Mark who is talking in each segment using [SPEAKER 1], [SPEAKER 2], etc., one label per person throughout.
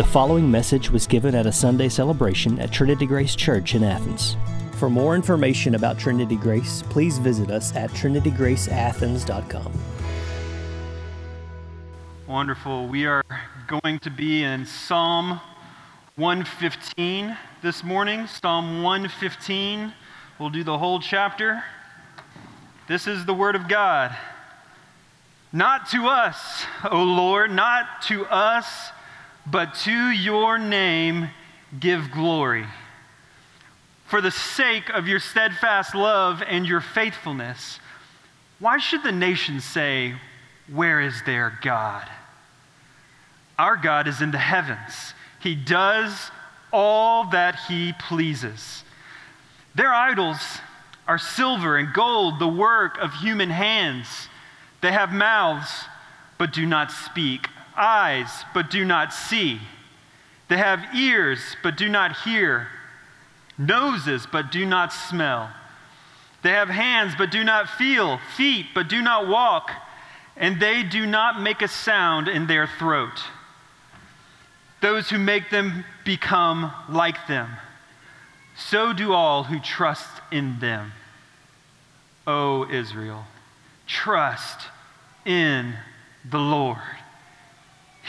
[SPEAKER 1] The following message was given at a Sunday celebration at Trinity Grace Church in Athens. For more information about Trinity Grace, please visit us at trinitygraceathens.com.
[SPEAKER 2] Wonderful. We are going to be in Psalm 115 this morning. Psalm 115. We'll do the whole chapter. This is the Word of God. Not to us, O Lord, not to us but to your name give glory. For the sake of your steadfast love and your faithfulness, why should the nations say, Where is their God? Our God is in the heavens. He does all that he pleases. Their idols are silver and gold, the work of human hands. They have mouths, but do not speak eyes, but do not see. They have ears, but do not hear, noses, but do not smell. They have hands, but do not feel, feet, but do not walk, and they do not make a sound in their throat. Those who make them become like them. So do all who trust in them. O Israel, trust in the Lord.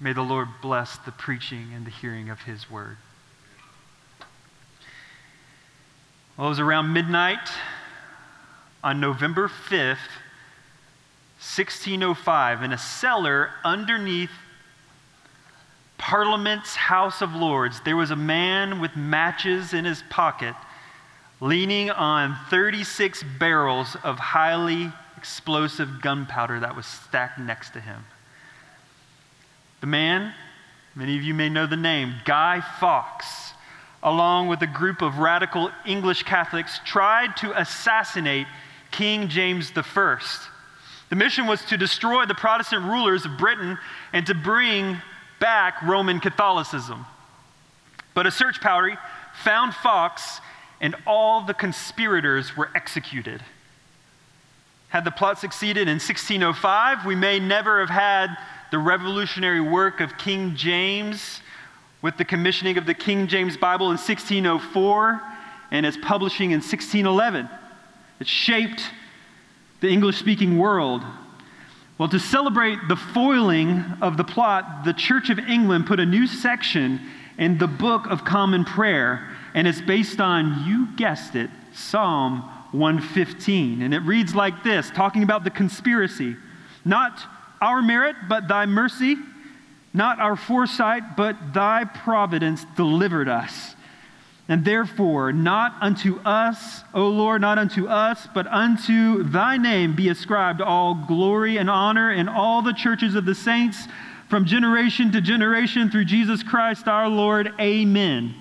[SPEAKER 2] May the Lord bless the preaching and the hearing of his word. Well, it was around midnight on November 5th, 1605, in a cellar underneath Parliament's House of Lords, there was a man with matches in his pocket leaning on 36 barrels of highly explosive gunpowder that was stacked next to him. The man, many of you may know the name, Guy Fawkes, along with a group of radical English Catholics, tried to assassinate King James I. The mission was to destroy the Protestant rulers of Britain and to bring back Roman Catholicism. But a search party found Fawkes, and all the conspirators were executed. Had the plot succeeded in 1605, we may never have had the revolutionary work of King James with the commissioning of the King James Bible in 1604 and its publishing in 1611. It shaped the English speaking world. Well, to celebrate the foiling of the plot, the Church of England put a new section in the Book of Common Prayer, and it's based on, you guessed it, Psalm 115. And it reads like this, talking about the conspiracy. Not our merit, but thy mercy, not our foresight, but thy providence delivered us. And therefore, not unto us, O Lord, not unto us, but unto thy name be ascribed all glory and honor in all the churches of the saints from generation to generation through Jesus Christ our Lord. Amen.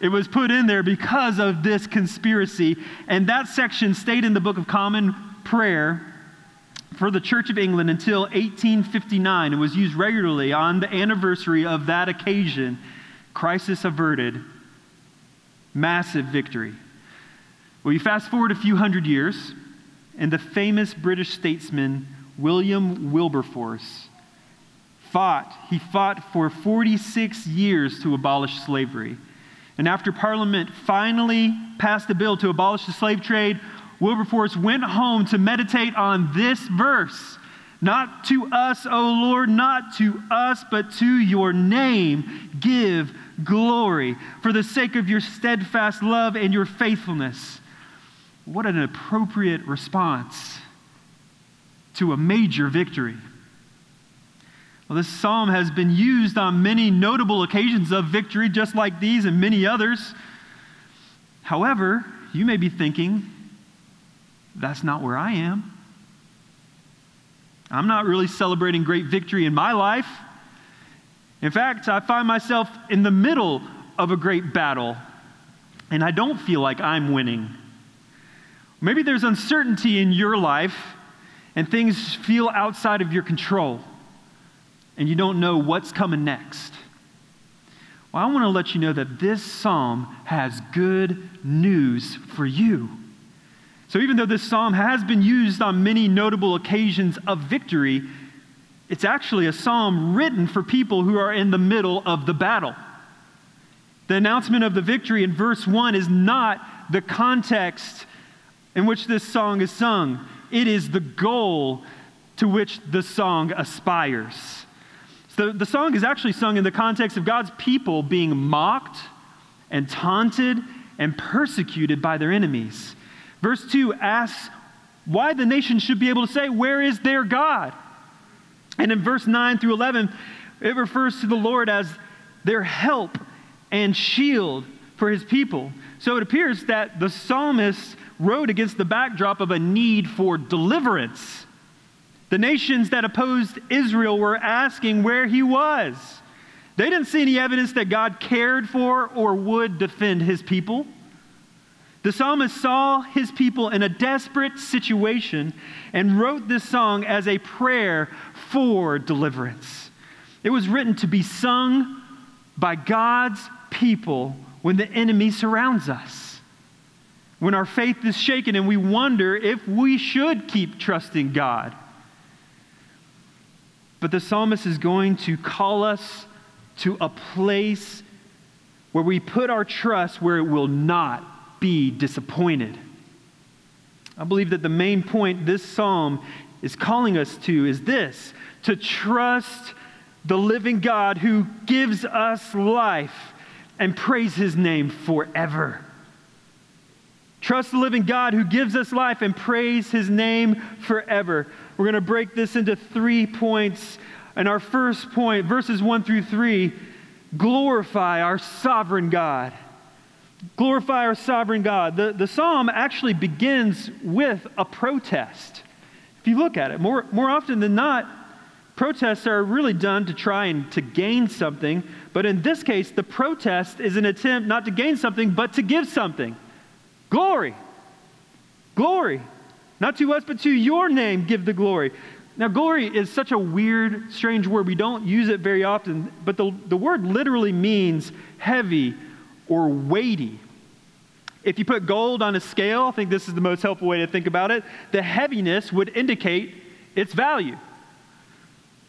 [SPEAKER 2] It was put in there because of this conspiracy. And that section stayed in the Book of Common Prayer for the Church of England until 1859 and was used regularly on the anniversary of that occasion. Crisis averted, massive victory. Well, you fast forward a few hundred years, and the famous British statesman William Wilberforce fought. He fought for 46 years to abolish slavery. And after Parliament finally passed a bill to abolish the slave trade, Wilberforce went home to meditate on this verse Not to us, O Lord, not to us, but to your name give glory for the sake of your steadfast love and your faithfulness. What an appropriate response to a major victory. Well, this psalm has been used on many notable occasions of victory, just like these and many others. However, you may be thinking, that's not where I am. I'm not really celebrating great victory in my life. In fact, I find myself in the middle of a great battle, and I don't feel like I'm winning. Maybe there's uncertainty in your life, and things feel outside of your control, and you don't know what's coming next. Well, I want to let you know that this psalm has good news for you. So, even though this psalm has been used on many notable occasions of victory, it's actually a psalm written for people who are in the middle of the battle. The announcement of the victory in verse 1 is not the context in which this song is sung, it is the goal to which the song aspires. So the song is actually sung in the context of God's people being mocked and taunted and persecuted by their enemies. Verse 2 asks why the nation should be able to say, Where is their God? And in verse 9 through 11, it refers to the Lord as their help and shield for his people. So it appears that the psalmist wrote against the backdrop of a need for deliverance. The nations that opposed Israel were asking where he was. They didn't see any evidence that God cared for or would defend his people. The psalmist saw his people in a desperate situation and wrote this song as a prayer for deliverance. It was written to be sung by God's people when the enemy surrounds us. When our faith is shaken and we wonder if we should keep trusting God. But the psalmist is going to call us to a place where we put our trust where it will not be disappointed. I believe that the main point this psalm is calling us to is this to trust the living God who gives us life and praise his name forever. Trust the living God who gives us life and praise his name forever. We're going to break this into three points. And our first point, verses 1 through 3, glorify our sovereign God. Glorify our sovereign God. The, the psalm actually begins with a protest. If you look at it, more, more often than not, protests are really done to try and to gain something. But in this case, the protest is an attempt not to gain something, but to give something. Glory. Glory. Not to us, but to your name give the glory. Now, glory is such a weird, strange word. We don't use it very often, but the, the word literally means heavy or weighty. If you put gold on a scale, I think this is the most helpful way to think about it, the heaviness would indicate its value.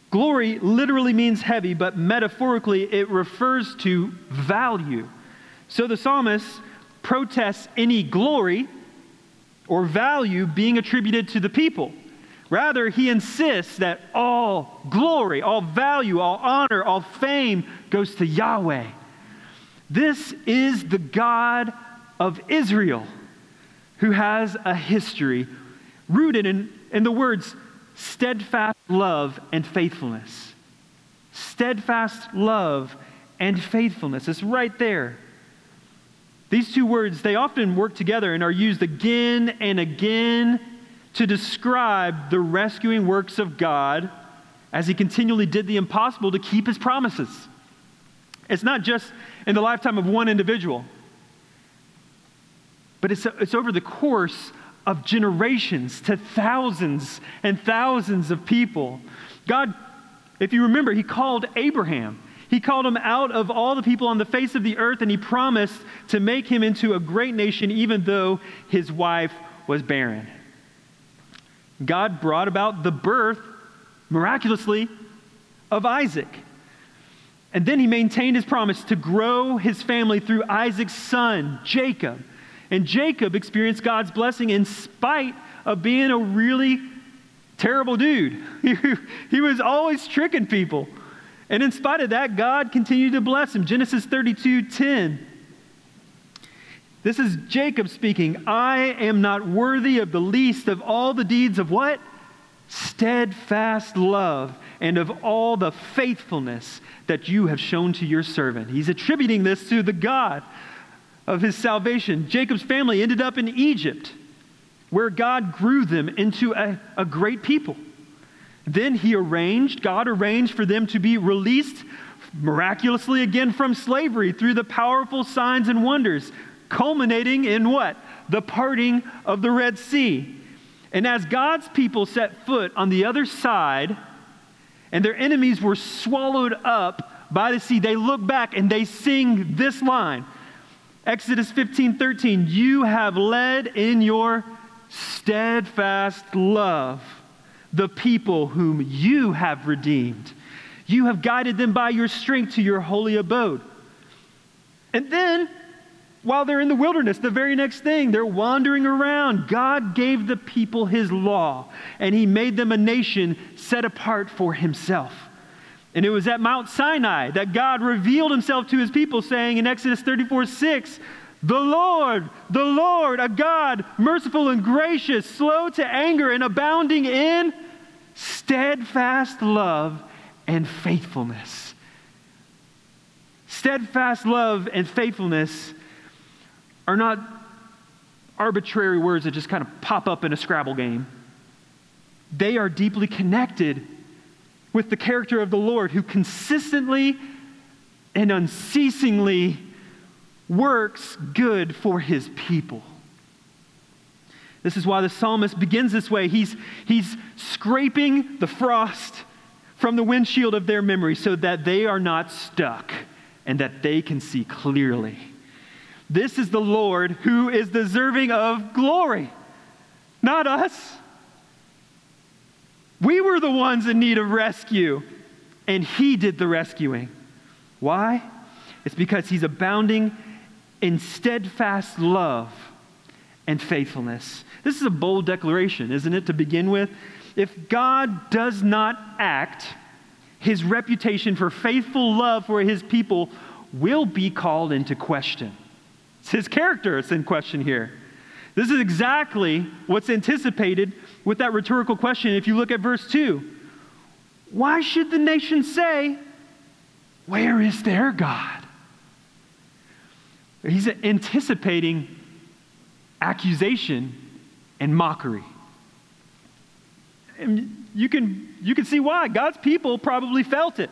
[SPEAKER 2] Glory literally means heavy, but metaphorically it refers to value. So the psalmist protests any glory or value being attributed to the people. Rather, he insists that all glory, all value, all honor, all fame goes to Yahweh. This is the God of Israel who has a history rooted in, in the words steadfast love and faithfulness. Steadfast love and faithfulness. It's right there. These two words, they often work together and are used again and again to describe the rescuing works of God as he continually did the impossible to keep his promises. It's not just in the lifetime of one individual, but it's, it's over the course of generations to thousands and thousands of people. God, if you remember, He called Abraham. He called him out of all the people on the face of the earth, and He promised to make him into a great nation, even though his wife was barren. God brought about the birth, miraculously, of Isaac. And then he maintained his promise to grow his family through Isaac's son, Jacob. And Jacob experienced God's blessing in spite of being a really terrible dude. he was always tricking people. And in spite of that, God continued to bless him. Genesis 32 10. This is Jacob speaking. I am not worthy of the least of all the deeds of what? Steadfast love and of all the faithfulness that you have shown to your servant. He's attributing this to the God of his salvation. Jacob's family ended up in Egypt, where God grew them into a, a great people. Then he arranged, God arranged for them to be released miraculously again from slavery through the powerful signs and wonders, culminating in what? The parting of the Red Sea. And as God's people set foot on the other side, and their enemies were swallowed up by the sea, they look back and they sing this line Exodus 15 13, you have led in your steadfast love the people whom you have redeemed. You have guided them by your strength to your holy abode. And then, while they're in the wilderness, the very next thing, they're wandering around. God gave the people his law, and he made them a nation set apart for himself. And it was at Mount Sinai that God revealed himself to his people, saying in Exodus 34 6, the Lord, the Lord, a God merciful and gracious, slow to anger, and abounding in steadfast love and faithfulness. Steadfast love and faithfulness are not arbitrary words that just kind of pop up in a Scrabble game. They are deeply connected with the character of the Lord who consistently and unceasingly works good for his people. This is why the psalmist begins this way. He's, he's scraping the frost from the windshield of their memory so that they are not stuck and that they can see clearly. This is the Lord who is deserving of glory, not us. We were the ones in need of rescue, and He did the rescuing. Why? It's because He's abounding in steadfast love and faithfulness. This is a bold declaration, isn't it, to begin with? If God does not act, his reputation for faithful love for his people will be called into question. It's his character that's in question here. This is exactly what's anticipated with that rhetorical question. If you look at verse 2, why should the nation say, Where is their God? He's anticipating accusation and mockery. And you can, you can see why. God's people probably felt it.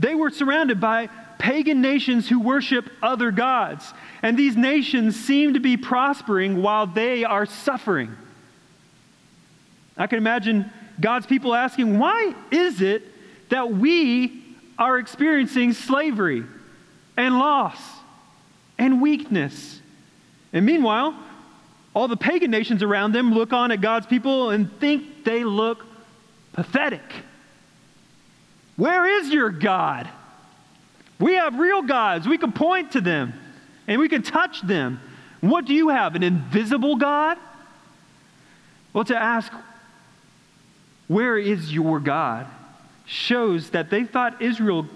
[SPEAKER 2] They were surrounded by pagan nations who worship other gods. And these nations seem to be prospering while they are suffering. I can imagine God's people asking, why is it that we are experiencing slavery and loss and weakness. And meanwhile, all the pagan nations around them look on at God's people and think they look pathetic. Where is your God? We have real gods. We can point to them and we can touch them. What do you have? An invisible God? Well, to ask, where is your God? shows that they thought Israel,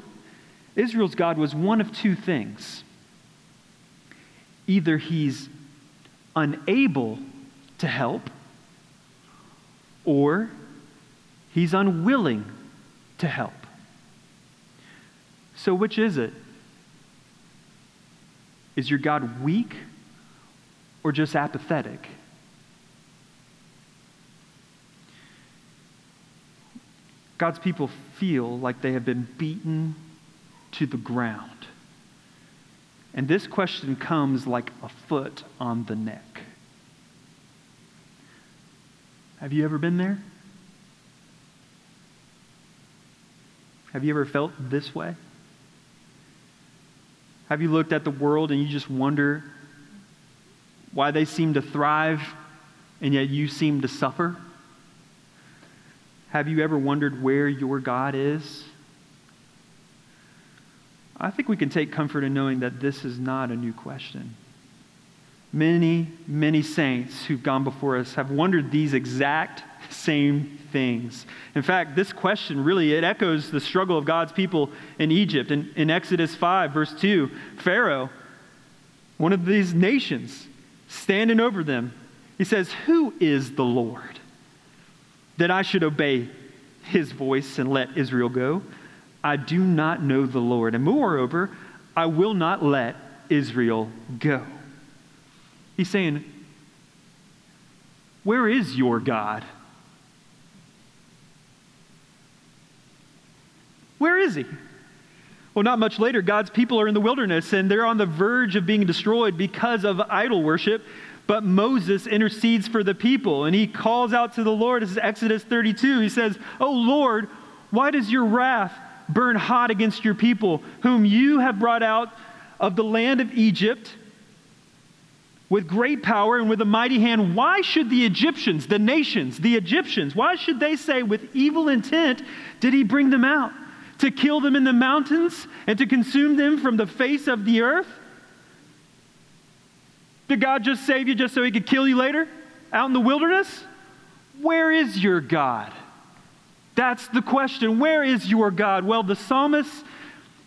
[SPEAKER 2] Israel's God was one of two things either he's unable to help or he's unwilling to help. So, which is it? Is your God weak or just apathetic? God's people feel like they have been beaten to the ground. And this question comes like a foot on the neck. Have you ever been there? Have you ever felt this way? Have you looked at the world and you just wonder why they seem to thrive and yet you seem to suffer? Have you ever wondered where your God is? I think we can take comfort in knowing that this is not a new question. Many, many saints who've gone before us have wondered these exact same things. In fact, this question really it echoes the struggle of God's people in Egypt. In, in Exodus 5, verse 2, Pharaoh, one of these nations, standing over them, he says, Who is the Lord that I should obey his voice and let Israel go? I do not know the Lord. And moreover, I will not let Israel go. He's saying, Where is your God? Where is he? Well, not much later, God's people are in the wilderness and they're on the verge of being destroyed because of idol worship. But Moses intercedes for the people and he calls out to the Lord. This is Exodus 32. He says, Oh Lord, why does your wrath burn hot against your people, whom you have brought out of the land of Egypt? with great power and with a mighty hand, why should the Egyptians, the nations, the Egyptians, why should they say with evil intent did he bring them out? To kill them in the mountains and to consume them from the face of the earth? Did God just save you just so he could kill you later out in the wilderness? Where is your God? That's the question. Where is your God? Well, the psalmist,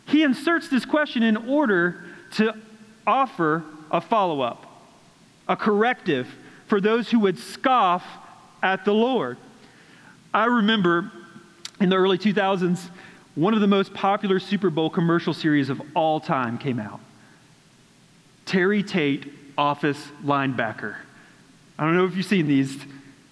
[SPEAKER 2] he inserts this question in order to offer a follow up a corrective for those who would scoff at the Lord. I remember in the early 2000s, one of the most popular Super Bowl commercial series of all time came out. Terry Tate, office linebacker. I don't know if you've seen these.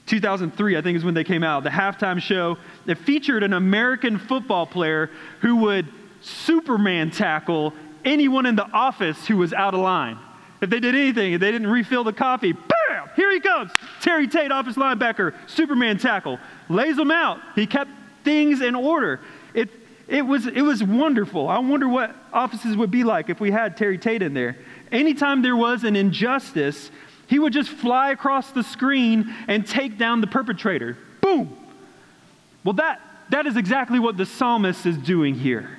[SPEAKER 2] 2003, I think, is when they came out. The halftime show that featured an American football player who would Superman tackle anyone in the office who was out of line. If they did anything, if they didn't refill the coffee, bam, here he comes. Terry Tate, office linebacker, Superman tackle, lays them out. He kept things in order. It, was, it was wonderful. I wonder what offices would be like if we had Terry Tate in there. Anytime there was an injustice, he would just fly across the screen and take down the perpetrator. Boom. Well, that, that is exactly what the psalmist is doing here.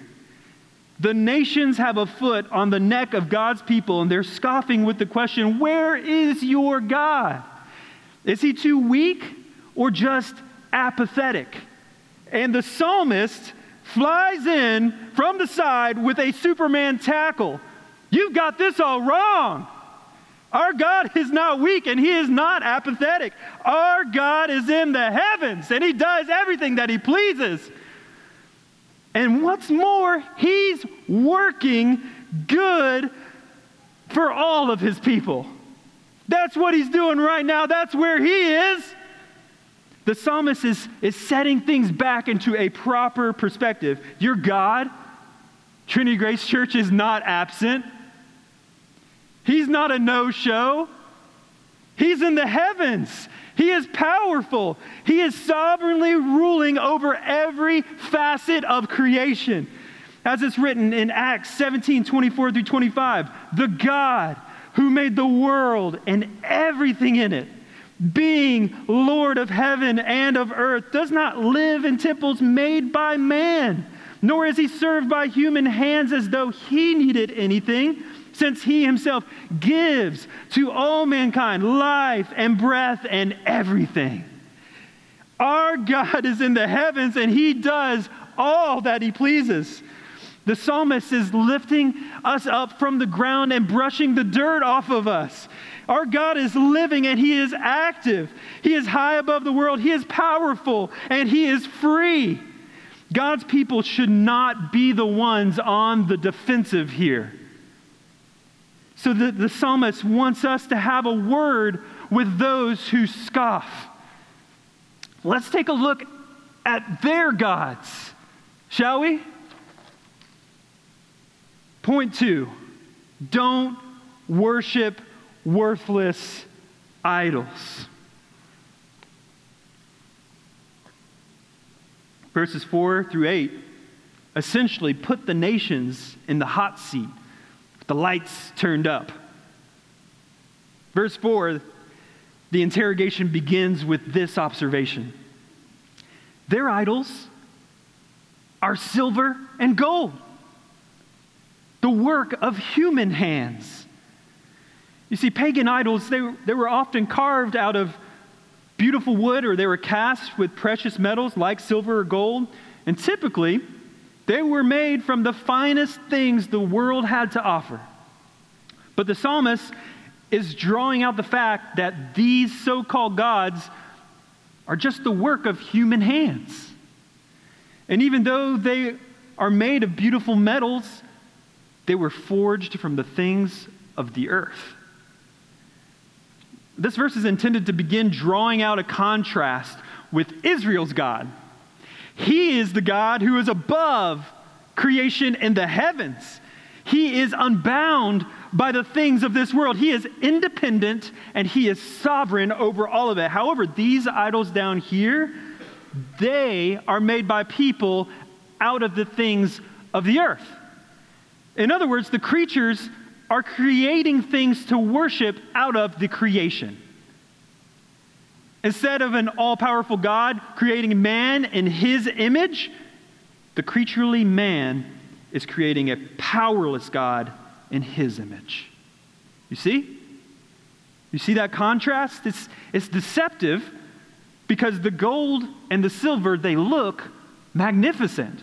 [SPEAKER 2] The nations have a foot on the neck of God's people, and they're scoffing with the question Where is your God? Is he too weak or just apathetic? And the psalmist flies in from the side with a Superman tackle. You've got this all wrong. Our God is not weak and He is not apathetic. Our God is in the heavens and He does everything that He pleases. And what's more, he's working good for all of his people. That's what he's doing right now. That's where he is. The psalmist is, is setting things back into a proper perspective. Your God, Trinity Grace Church, is not absent. He's not a no show. He's in the heavens. He is powerful. He is sovereignly ruling over every facet of creation. As it's written in Acts 17 24 through 25, the God who made the world and everything in it, being Lord of heaven and of earth, does not live in temples made by man, nor is he served by human hands as though he needed anything since he himself gives to all mankind life and breath and everything. Our God is in the heavens and he does all that he pleases. The psalmist is lifting us up from the ground and brushing the dirt off of us. Our God is living and He is active. He is high above the world. He is powerful and He is free. God's people should not be the ones on the defensive here. So the, the psalmist wants us to have a word with those who scoff. Let's take a look at their gods, shall we? Point two don't worship worthless idols. Verses 4 through 8 essentially put the nations in the hot seat the lights turned up. Verse 4, the interrogation begins with this observation Their idols are silver and gold, the work of human hands. You see, pagan idols, they, they were often carved out of beautiful wood or they were cast with precious metals like silver or gold. And typically, they were made from the finest things the world had to offer. But the psalmist is drawing out the fact that these so called gods are just the work of human hands. And even though they are made of beautiful metals, they were forged from the things of the earth. This verse is intended to begin drawing out a contrast with Israel's God. He is the God who is above creation in the heavens. He is unbound by the things of this world. He is independent and he is sovereign over all of it. However, these idols down here, they are made by people out of the things of the earth. In other words, the creatures are creating things to worship out of the creation. Instead of an all powerful God creating man in his image, the creaturely man is creating a powerless God in his image. You see? You see that contrast? It's, it's deceptive because the gold and the silver, they look magnificent.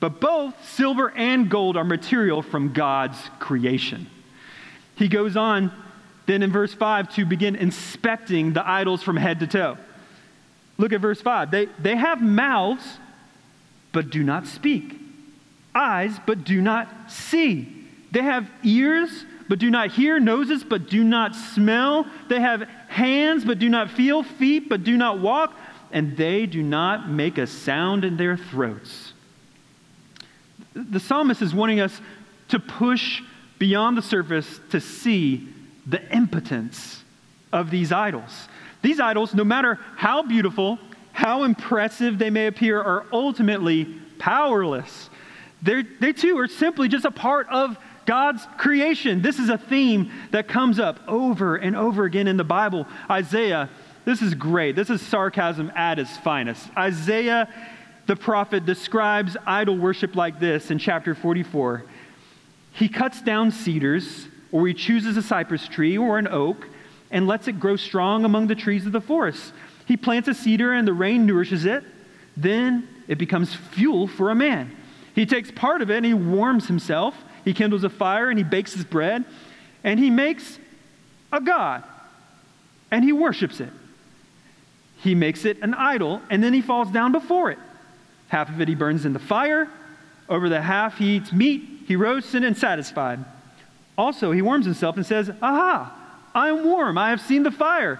[SPEAKER 2] But both silver and gold are material from God's creation. He goes on then in verse 5 to begin inspecting the idols from head to toe. Look at verse 5. They, they have mouths, but do not speak, eyes, but do not see. They have ears, but do not hear, noses, but do not smell. They have hands, but do not feel, feet, but do not walk, and they do not make a sound in their throats the psalmist is wanting us to push beyond the surface to see the impotence of these idols. These idols, no matter how beautiful, how impressive they may appear, are ultimately powerless. They're, they too are simply just a part of God's creation. This is a theme that comes up over and over again in the Bible. Isaiah, this is great. This is sarcasm at its finest. Isaiah the prophet describes idol worship like this in chapter 44. He cuts down cedars, or he chooses a cypress tree or an oak, and lets it grow strong among the trees of the forest. He plants a cedar, and the rain nourishes it. Then it becomes fuel for a man. He takes part of it and he warms himself. He kindles a fire and he bakes his bread, and he makes a god, and he worships it. He makes it an idol, and then he falls down before it. Half of it he burns in the fire. Over the half he eats meat. He roasts it and satisfied. Also, he warms himself and says, Aha, I am warm. I have seen the fire.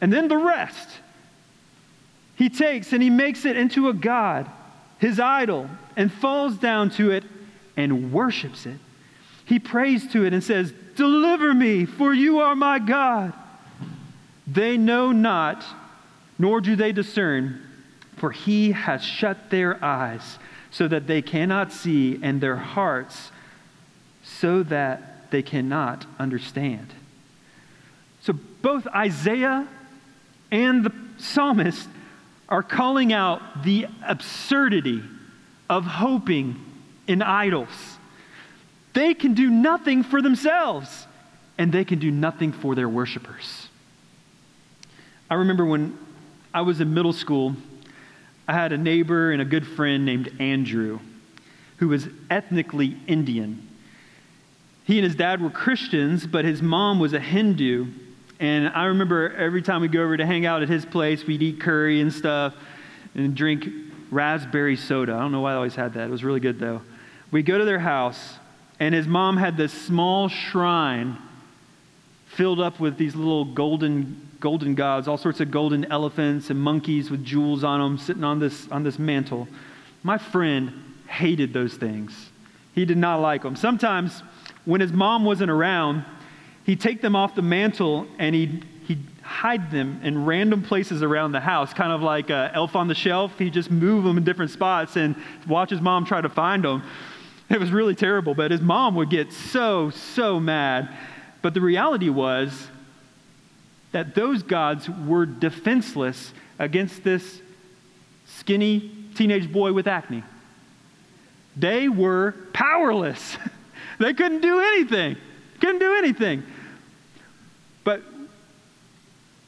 [SPEAKER 2] And then the rest. He takes and he makes it into a god, his idol, and falls down to it and worships it. He prays to it and says, Deliver me, for you are my God. They know not, nor do they discern for he has shut their eyes so that they cannot see, and their hearts so that they cannot understand. So both Isaiah and the psalmist are calling out the absurdity of hoping in idols. They can do nothing for themselves, and they can do nothing for their worshipers. I remember when I was in middle school I had a neighbor and a good friend named Andrew who was ethnically Indian. He and his dad were Christians, but his mom was a Hindu. And I remember every time we go over to hang out at his place, we'd eat curry and stuff and drink raspberry soda. I don't know why I always had that. It was really good, though. We'd go to their house, and his mom had this small shrine filled up with these little golden golden gods, all sorts of golden elephants and monkeys with jewels on them sitting on this, on this mantle. My friend hated those things. He did not like them. Sometimes, when his mom wasn't around, he'd take them off the mantle and he'd, he'd hide them in random places around the house, kind of like a elf on the shelf. He'd just move them in different spots and watch his mom try to find them. It was really terrible, but his mom would get so, so mad. But the reality was, that those gods were defenseless against this skinny teenage boy with acne. They were powerless. they couldn't do anything. Couldn't do anything. But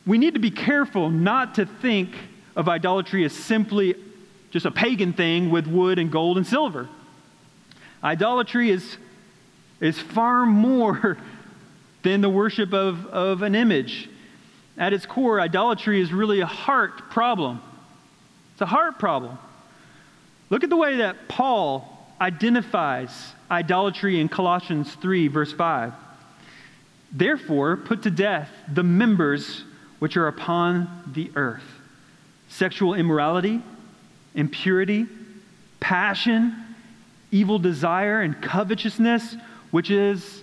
[SPEAKER 2] we need to be careful not to think of idolatry as simply just a pagan thing with wood and gold and silver. Idolatry is, is far more than the worship of, of an image. At its core, idolatry is really a heart problem. It's a heart problem. Look at the way that Paul identifies idolatry in Colossians 3, verse 5. Therefore, put to death the members which are upon the earth sexual immorality, impurity, passion, evil desire, and covetousness, which is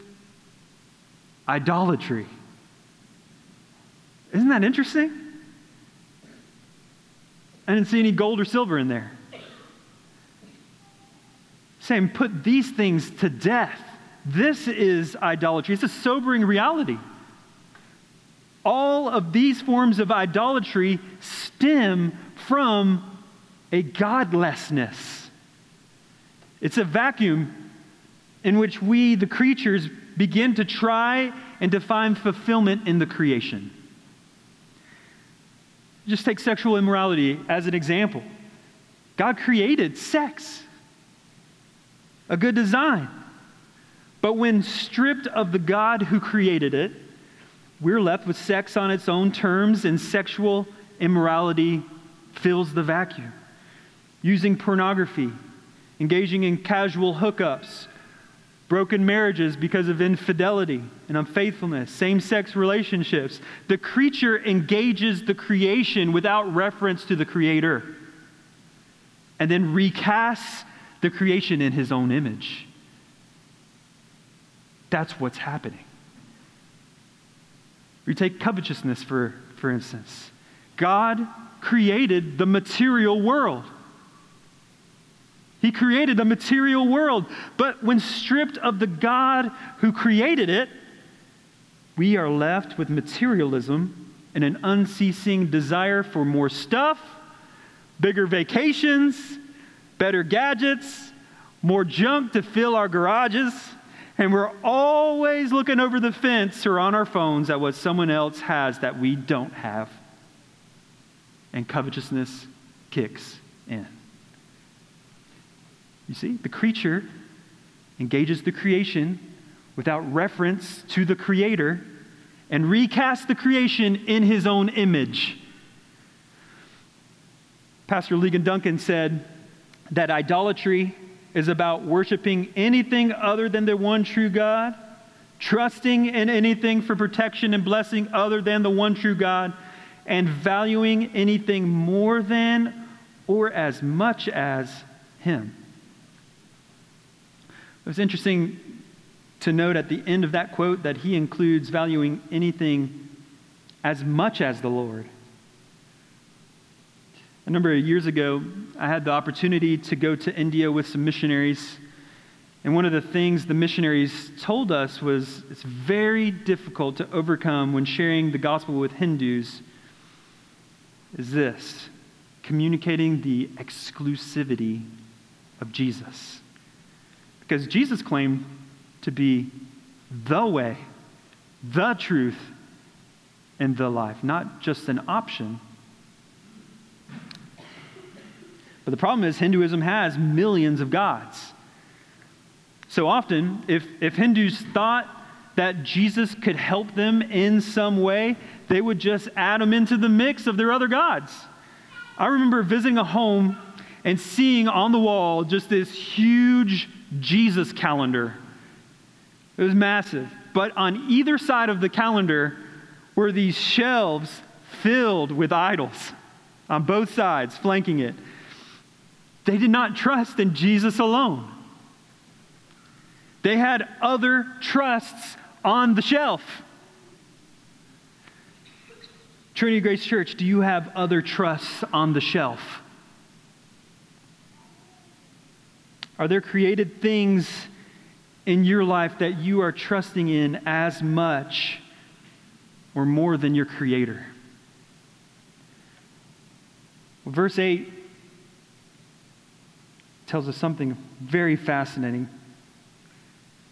[SPEAKER 2] idolatry. Isn't that interesting? I didn't see any gold or silver in there. Saying, put these things to death. This is idolatry. It's a sobering reality. All of these forms of idolatry stem from a godlessness. It's a vacuum in which we, the creatures, begin to try and to find fulfillment in the creation. Just take sexual immorality as an example. God created sex, a good design. But when stripped of the God who created it, we're left with sex on its own terms, and sexual immorality fills the vacuum. Using pornography, engaging in casual hookups, broken marriages because of infidelity and unfaithfulness, same sex relationships. The creature engages the creation without reference to the creator and then recasts the creation in his own image. That's what's happening. We take covetousness, for, for instance. God created the material world. He created the material world, but when stripped of the God who created it, we are left with materialism and an unceasing desire for more stuff, bigger vacations, better gadgets, more junk to fill our garages, and we're always looking over the fence or on our phones at what someone else has that we don't have. And covetousness kicks in. You see, the creature engages the creation without reference to the creator and recasts the creation in his own image. Pastor Ligon Duncan said that idolatry is about worshiping anything other than the one true God, trusting in anything for protection and blessing other than the one true God, and valuing anything more than or as much as Him. It was interesting to note at the end of that quote that he includes valuing anything as much as the Lord. A number of years ago, I had the opportunity to go to India with some missionaries. And one of the things the missionaries told us was it's very difficult to overcome when sharing the gospel with Hindus is this communicating the exclusivity of Jesus. Because Jesus claimed to be the way, the truth, and the life, not just an option But the problem is, Hinduism has millions of gods. So often, if, if Hindus thought that Jesus could help them in some way, they would just add him into the mix of their other gods. I remember visiting a home and seeing on the wall just this huge Jesus calendar. It was massive. But on either side of the calendar were these shelves filled with idols on both sides, flanking it. They did not trust in Jesus alone. They had other trusts on the shelf. Trinity Grace Church, do you have other trusts on the shelf? Are there created things in your life that you are trusting in as much or more than your Creator? Well, verse 8 tells us something very fascinating.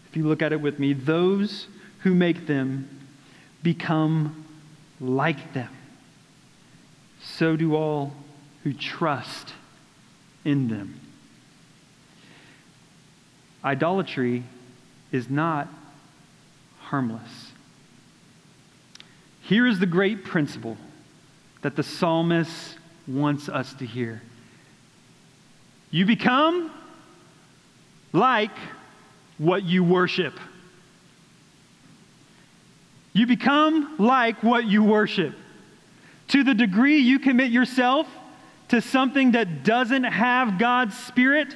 [SPEAKER 2] If you look at it with me, those who make them become like them. So do all who trust in them. Idolatry is not harmless. Here is the great principle that the psalmist wants us to hear. You become like what you worship. You become like what you worship. To the degree you commit yourself to something that doesn't have God's Spirit,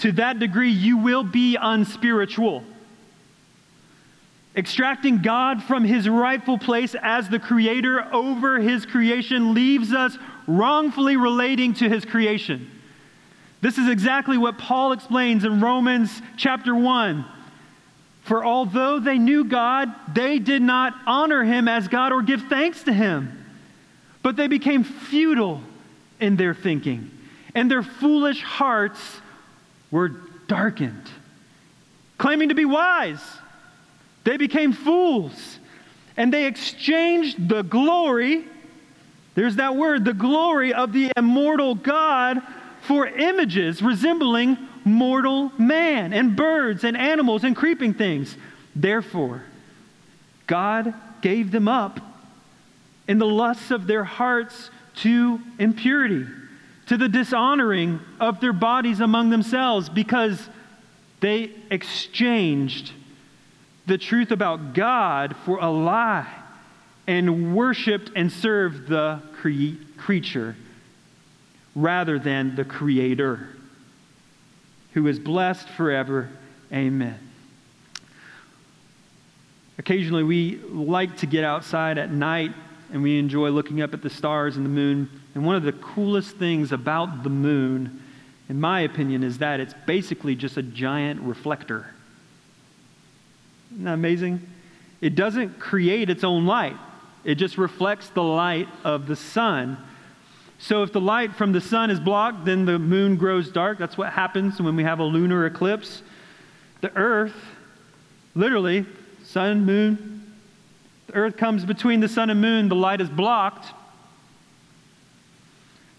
[SPEAKER 2] to that degree you will be unspiritual. Extracting God from his rightful place as the creator over his creation leaves us wrongfully relating to his creation. This is exactly what Paul explains in Romans chapter 1. For although they knew God, they did not honor him as God or give thanks to him, but they became futile in their thinking, and their foolish hearts were darkened. Claiming to be wise, they became fools, and they exchanged the glory, there's that word, the glory of the immortal God for images resembling mortal man and birds and animals and creeping things. Therefore, God gave them up in the lusts of their hearts to impurity, to the dishonoring of their bodies among themselves, because they exchanged the truth about God for a lie and worshiped and served the cre- creature rather than the Creator, who is blessed forever. Amen. Occasionally, we like to get outside at night and we enjoy looking up at the stars and the moon. And one of the coolest things about the moon, in my opinion, is that it's basically just a giant reflector. Isn't that amazing? It doesn't create its own light, it just reflects the light of the sun. So if the light from the sun is blocked, then the moon grows dark. That's what happens when we have a lunar eclipse. The earth, literally, sun, moon, earth comes between the sun and moon, the light is blocked.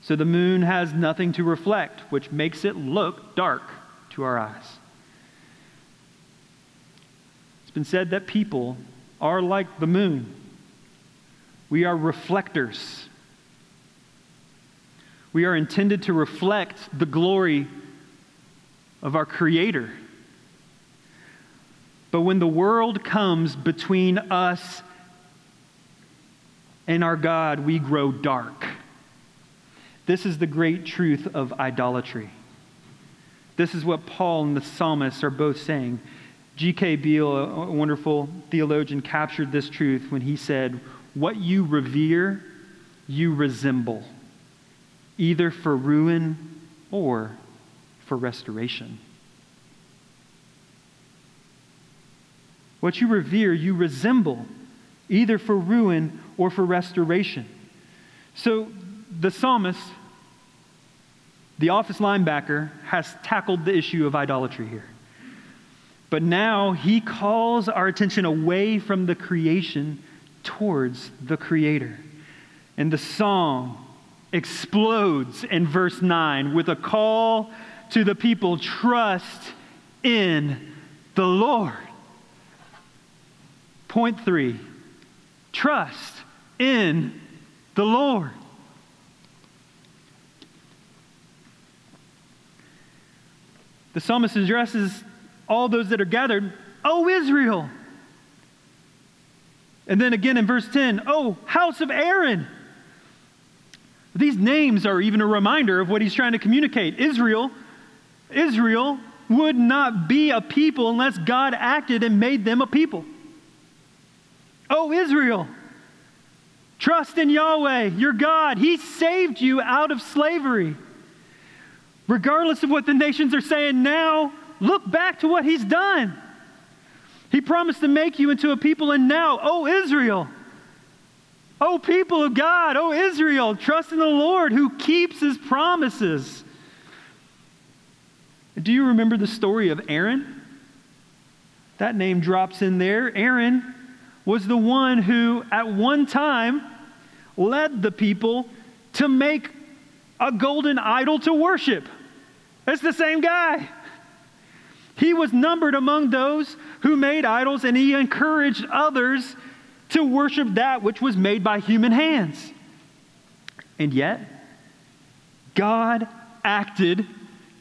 [SPEAKER 2] So the moon has nothing to reflect, which makes it look dark to our eyes. It's been said that people are like the moon. We are reflectors we are intended to reflect the glory of our Creator. But when the world comes between us and our God, we grow dark. This is the great truth of idolatry. This is what Paul and the psalmist are both saying. G.K. Beale, a wonderful theologian, captured this truth when he said, What you revere, you resemble either for ruin or for restoration. What you revere, you resemble, either for ruin or for restoration. So the psalmist, the office linebacker, has tackled the issue of idolatry here. But now he calls our attention away from the creation towards the Creator. And the song explodes in verse 9 with a call to the people trust in the Lord. Point three trust in the Lord. The psalmist addresses all those that are gathered, O Israel. And then again in verse 10, Oh, house of Aaron. These names are even a reminder of what he's trying to communicate. Israel, Israel would not be a people unless God acted and made them a people. Oh, Israel, trust in Yahweh, your God. He saved you out of slavery. Regardless of what the nations are saying now, look back to what he's done. He promised to make you into a people, and now, oh, Israel, Oh, people of God, oh, Israel, trust in the Lord who keeps his promises. Do you remember the story of Aaron? that name drops in there. Aaron was the one who, at one time, led the people to make a golden idol to worship. It's the same guy. He was numbered among those who made idols, and he encouraged others to worship that which was made by human hands. And yet, God acted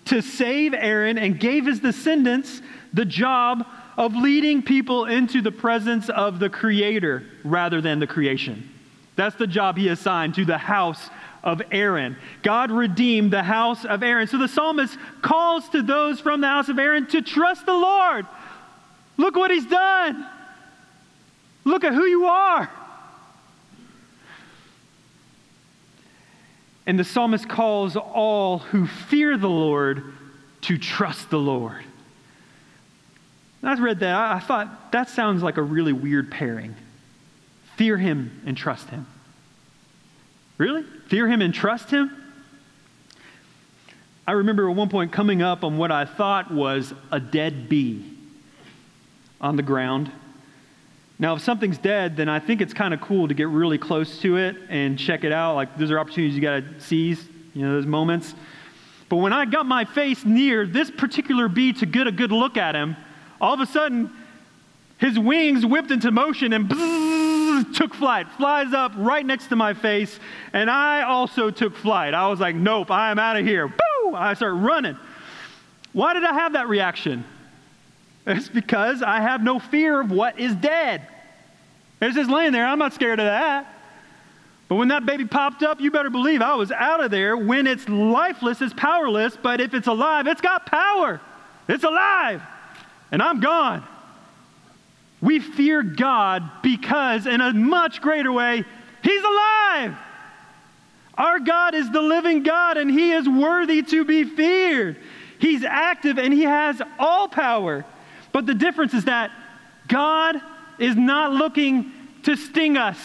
[SPEAKER 2] to save Aaron and gave his descendants the job of leading people into the presence of the Creator rather than the creation. That's the job he assigned to the house of Aaron. God redeemed the house of Aaron. So the psalmist calls to those from the house of Aaron to trust the Lord. Look what he's done. Look at who you are. And the psalmist calls all who fear the Lord to trust the Lord. I read that, I thought that sounds like a really weird pairing. Fear him and trust him. Really? Fear him and trust him? I remember at one point coming up on what I thought was a dead bee on the ground. Now, if something's dead, then I think it's kind of cool to get really close to it and check it out. Like, those are opportunities you got to seize, you know, those moments. But when I got my face near this particular bee to get a good look at him, all of a sudden, his wings whipped into motion and bzzz, took flight, flies up right next to my face, and I also took flight. I was like, nope, I am out of here. Boo! I start running. Why did I have that reaction? It's because I have no fear of what is dead. It's just laying there. I'm not scared of that. But when that baby popped up, you better believe I was out of there. When it's lifeless, it's powerless, but if it's alive, it's got power. It's alive and I'm gone. We fear God because, in a much greater way, He's alive. Our God is the living God, and He is worthy to be feared. He's active and He has all power. But the difference is that God is not looking to sting us,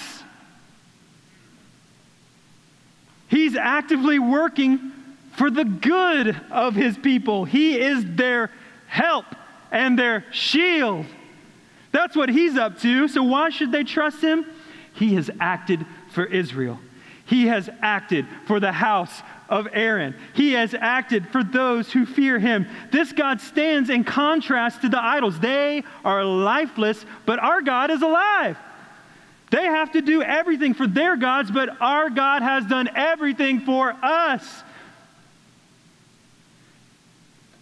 [SPEAKER 2] He's actively working for the good of His people. He is their help and their shield. That's what he's up to. So why should they trust him? He has acted for Israel. He has acted for the house of Aaron. He has acted for those who fear him. This God stands in contrast to the idols. They are lifeless, but our God is alive. They have to do everything for their gods, but our God has done everything for us.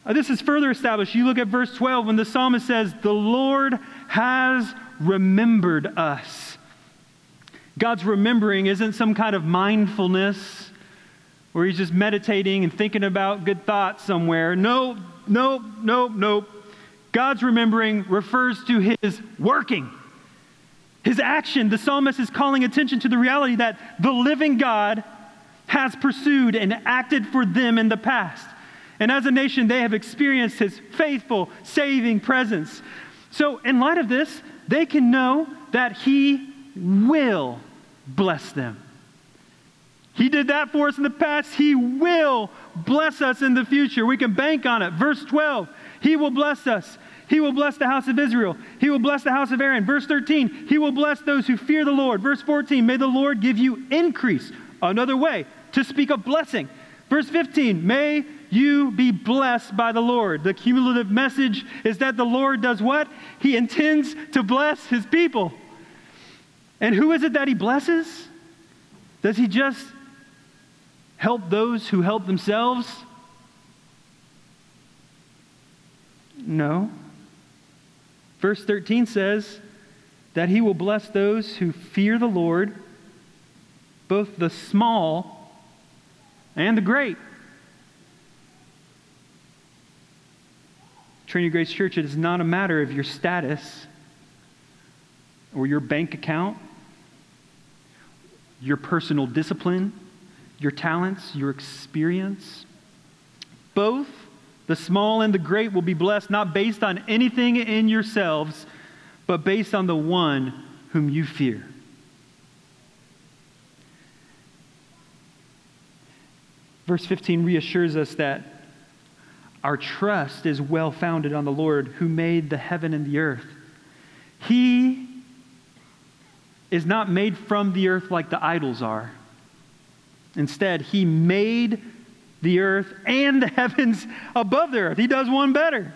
[SPEAKER 2] Uh, this is further established. You look at verse 12 when the psalmist says, The Lord has remembered us. God's remembering isn't some kind of mindfulness where he's just meditating and thinking about good thoughts somewhere. No, no, no, no. God's remembering refers to his working, his action. The psalmist is calling attention to the reality that the living God has pursued and acted for them in the past. And as a nation, they have experienced his faithful, saving presence. So, in light of this, they can know that he will bless them. He did that for us in the past. He will bless us in the future. We can bank on it. Verse 12, He will bless us. He will bless the house of Israel. He will bless the house of Aaron. Verse 13, He will bless those who fear the Lord. Verse 14, May the Lord give you increase. Another way to speak of blessing. Verse 15, May you be blessed by the Lord. The cumulative message is that the Lord does what? He intends to bless his people. And who is it that he blesses? Does he just help those who help themselves? No. Verse 13 says that he will bless those who fear the Lord, both the small and the great. Trinity Grace Church, it is not a matter of your status or your bank account, your personal discipline, your talents, your experience. Both the small and the great will be blessed not based on anything in yourselves, but based on the one whom you fear. Verse 15 reassures us that Our trust is well founded on the Lord who made the heaven and the earth. He is not made from the earth like the idols are. Instead, he made the earth and the heavens above the earth. He does one better.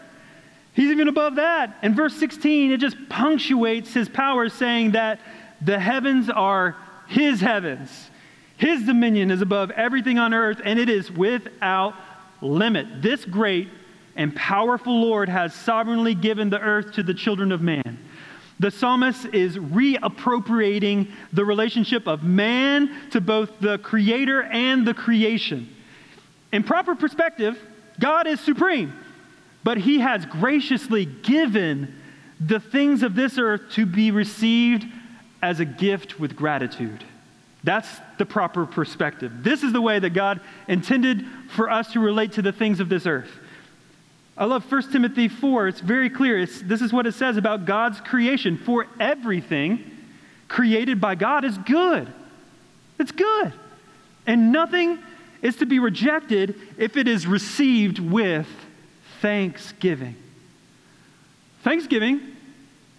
[SPEAKER 2] He's even above that. In verse 16, it just punctuates his power, saying that the heavens are his heavens. His dominion is above everything on earth, and it is without limit. This great and powerful Lord has sovereignly given the earth to the children of man. The psalmist is reappropriating the relationship of man to both the creator and the creation. In proper perspective, God is supreme, but he has graciously given the things of this earth to be received as a gift with gratitude. That's the proper perspective. This is the way that God intended for us to relate to the things of this earth. I love 1 Timothy 4. It's very clear. It's, this is what it says about God's creation. For everything created by God is good. It's good. And nothing is to be rejected if it is received with thanksgiving. Thanksgiving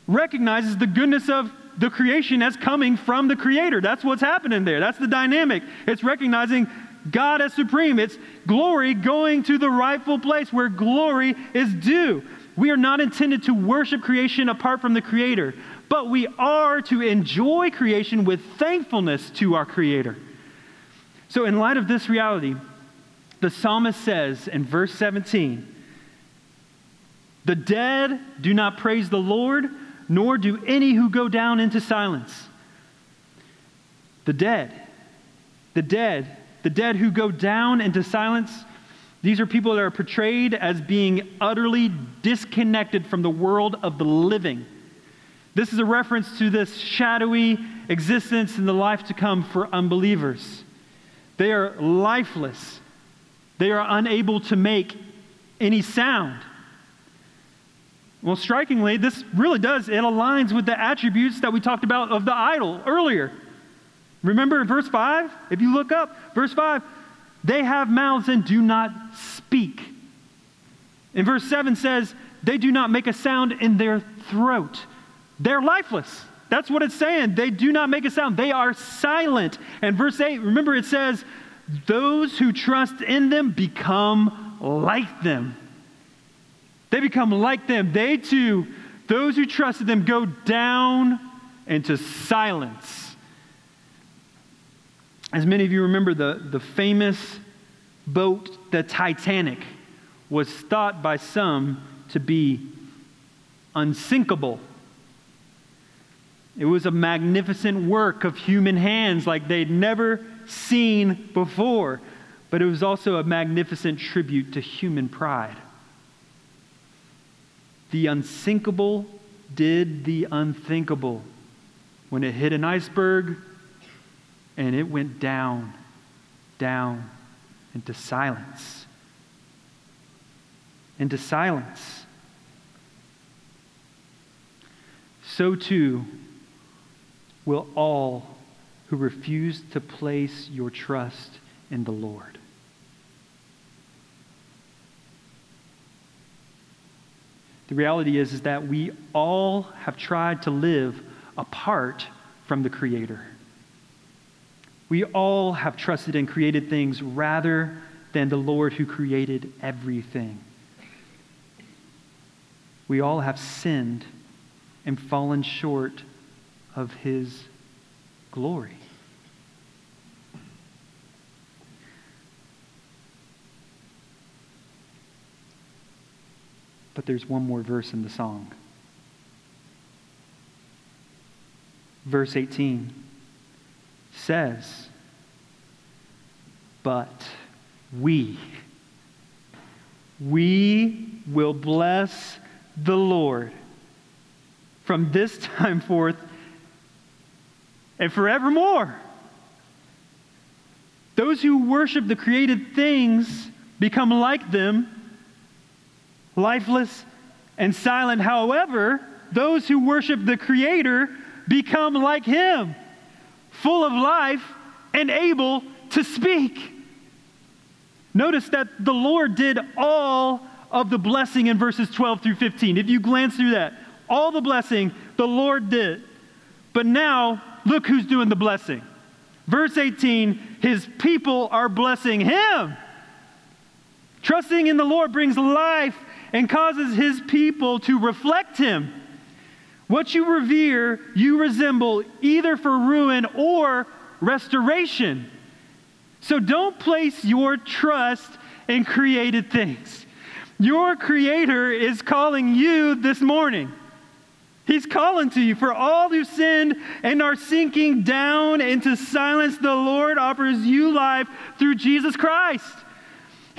[SPEAKER 2] recognizes the goodness of the creation as coming from the Creator. That's what's happening there. That's the dynamic. It's recognizing God as supreme. It's glory going to the rightful place where glory is due. We are not intended to worship creation apart from the Creator, but we are to enjoy creation with thankfulness to our Creator. So, in light of this reality, the psalmist says in verse 17, The dead do not praise the Lord, nor do any who go down into silence. The dead, the dead the dead who go down into silence, these are people that are portrayed as being utterly disconnected from the world of the living. This is a reference to this shadowy existence in the life to come for unbelievers. They are lifeless, they are unable to make any sound. Well, strikingly, this really does, it aligns with the attributes that we talked about of the idol earlier. Remember in verse 5? If you look up, verse 5, they have mouths and do not speak. In verse 7 says, they do not make a sound in their throat. They're lifeless. That's what it's saying. They do not make a sound. They are silent. And verse 8, remember it says, those who trust in them become like them. They become like them. They too, those who trusted them, go down into silence. As many of you remember, the, the famous boat, the Titanic, was thought by some to be unsinkable. It was a magnificent work of human hands like they'd never seen before, but it was also a magnificent tribute to human pride. The unsinkable did the unthinkable. When it hit an iceberg, and it went down, down into silence. Into silence. So too will all who refuse to place your trust in the Lord. The reality is, is that we all have tried to live apart from the Creator. We all have trusted in created things rather than the Lord who created everything. We all have sinned and fallen short of his glory. But there's one more verse in the song. Verse 18 says, But we, we will bless the Lord from this time forth and forevermore. Those who worship the created things become like them, lifeless and silent. However, those who worship the Creator become like Him full of life, and able to speak. Notice that the Lord did all of the blessing in verses 12 through 15. If you glance through that, all the blessing the Lord did. But now, look who's doing the blessing. Verse 18 His people are blessing Him. Trusting in the Lord brings life and causes His people to reflect Him. What you revere, you resemble either for ruin or restoration. So don't place your trust in created things. Your Creator is calling you this morning. He's calling to you. For all who sinned and are sinking down into silence, the Lord offers you life through Jesus Christ.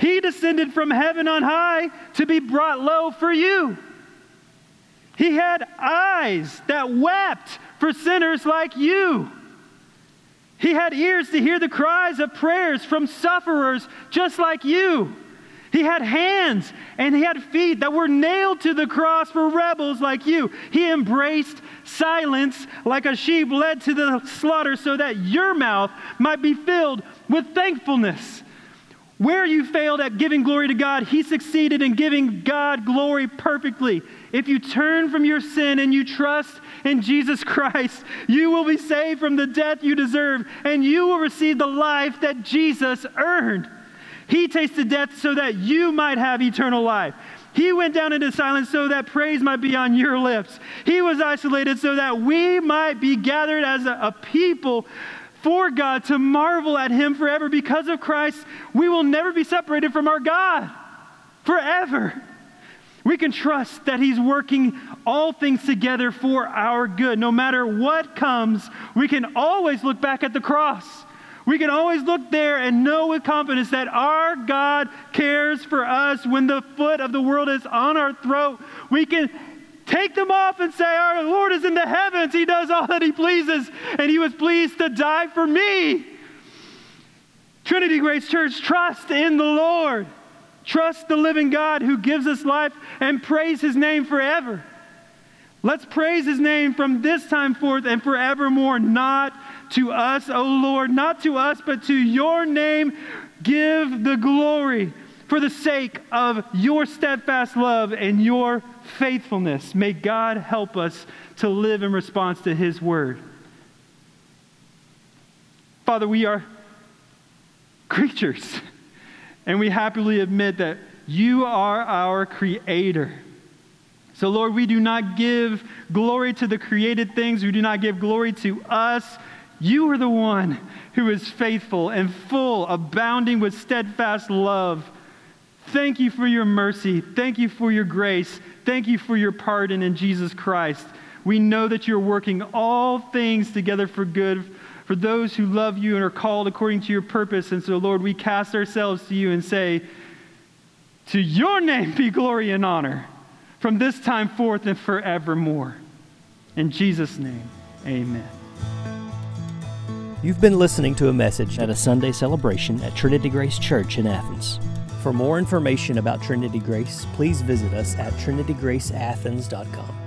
[SPEAKER 2] He descended from heaven on high to be brought low for you. He had eyes that wept for sinners like you. He had ears to hear the cries of prayers from sufferers just like you. He had hands and he had feet that were nailed to the cross for rebels like you. He embraced silence like a sheep led to the slaughter so that your mouth might be filled with thankfulness. Where you failed at giving glory to God, he succeeded in giving God glory perfectly. If you turn from your sin and you trust in Jesus Christ, you will be saved from the death you deserve and you will receive the life that Jesus earned. He tasted death so that you might have eternal life. He went down into silence so that praise might be on your lips. He was isolated so that we might be gathered as a, a people for God to marvel at Him forever. Because of Christ, we will never be separated from our God forever. We can trust that He's working all things together for our good. No matter what comes, we can always look back at the cross. We can always look there and know with confidence that our God cares for us when the foot of the world is on our throat. We can take them off and say, Our Lord is in the heavens. He does all that He pleases, and He was pleased to die for me. Trinity Grace Church, trust in the Lord. Trust the living God who gives us life and praise His name forever. Let's praise His name from this time forth and forevermore, not to us, O Lord, not to us, but to your name. Give the glory for the sake of your steadfast love and your faithfulness. May God help us to live in response to His word. Father, we are creatures, and we happily admit that you are our creator. So, Lord, we do not give glory to the created things, we do not give glory to us. You are the one who is faithful and full, abounding with steadfast love. Thank you for your mercy. Thank you for your grace. Thank you for your pardon in Jesus Christ. We know that you're working all things together for good for those who love you and are called according to your purpose. And so, Lord, we cast ourselves to you and say, To your name be glory and honor from this time forth and forevermore. In Jesus' name, amen.
[SPEAKER 1] You've been listening to a message at a Sunday celebration at Trinity Grace Church in Athens. For more information about Trinity Grace, please visit us at trinitygraceathens.com.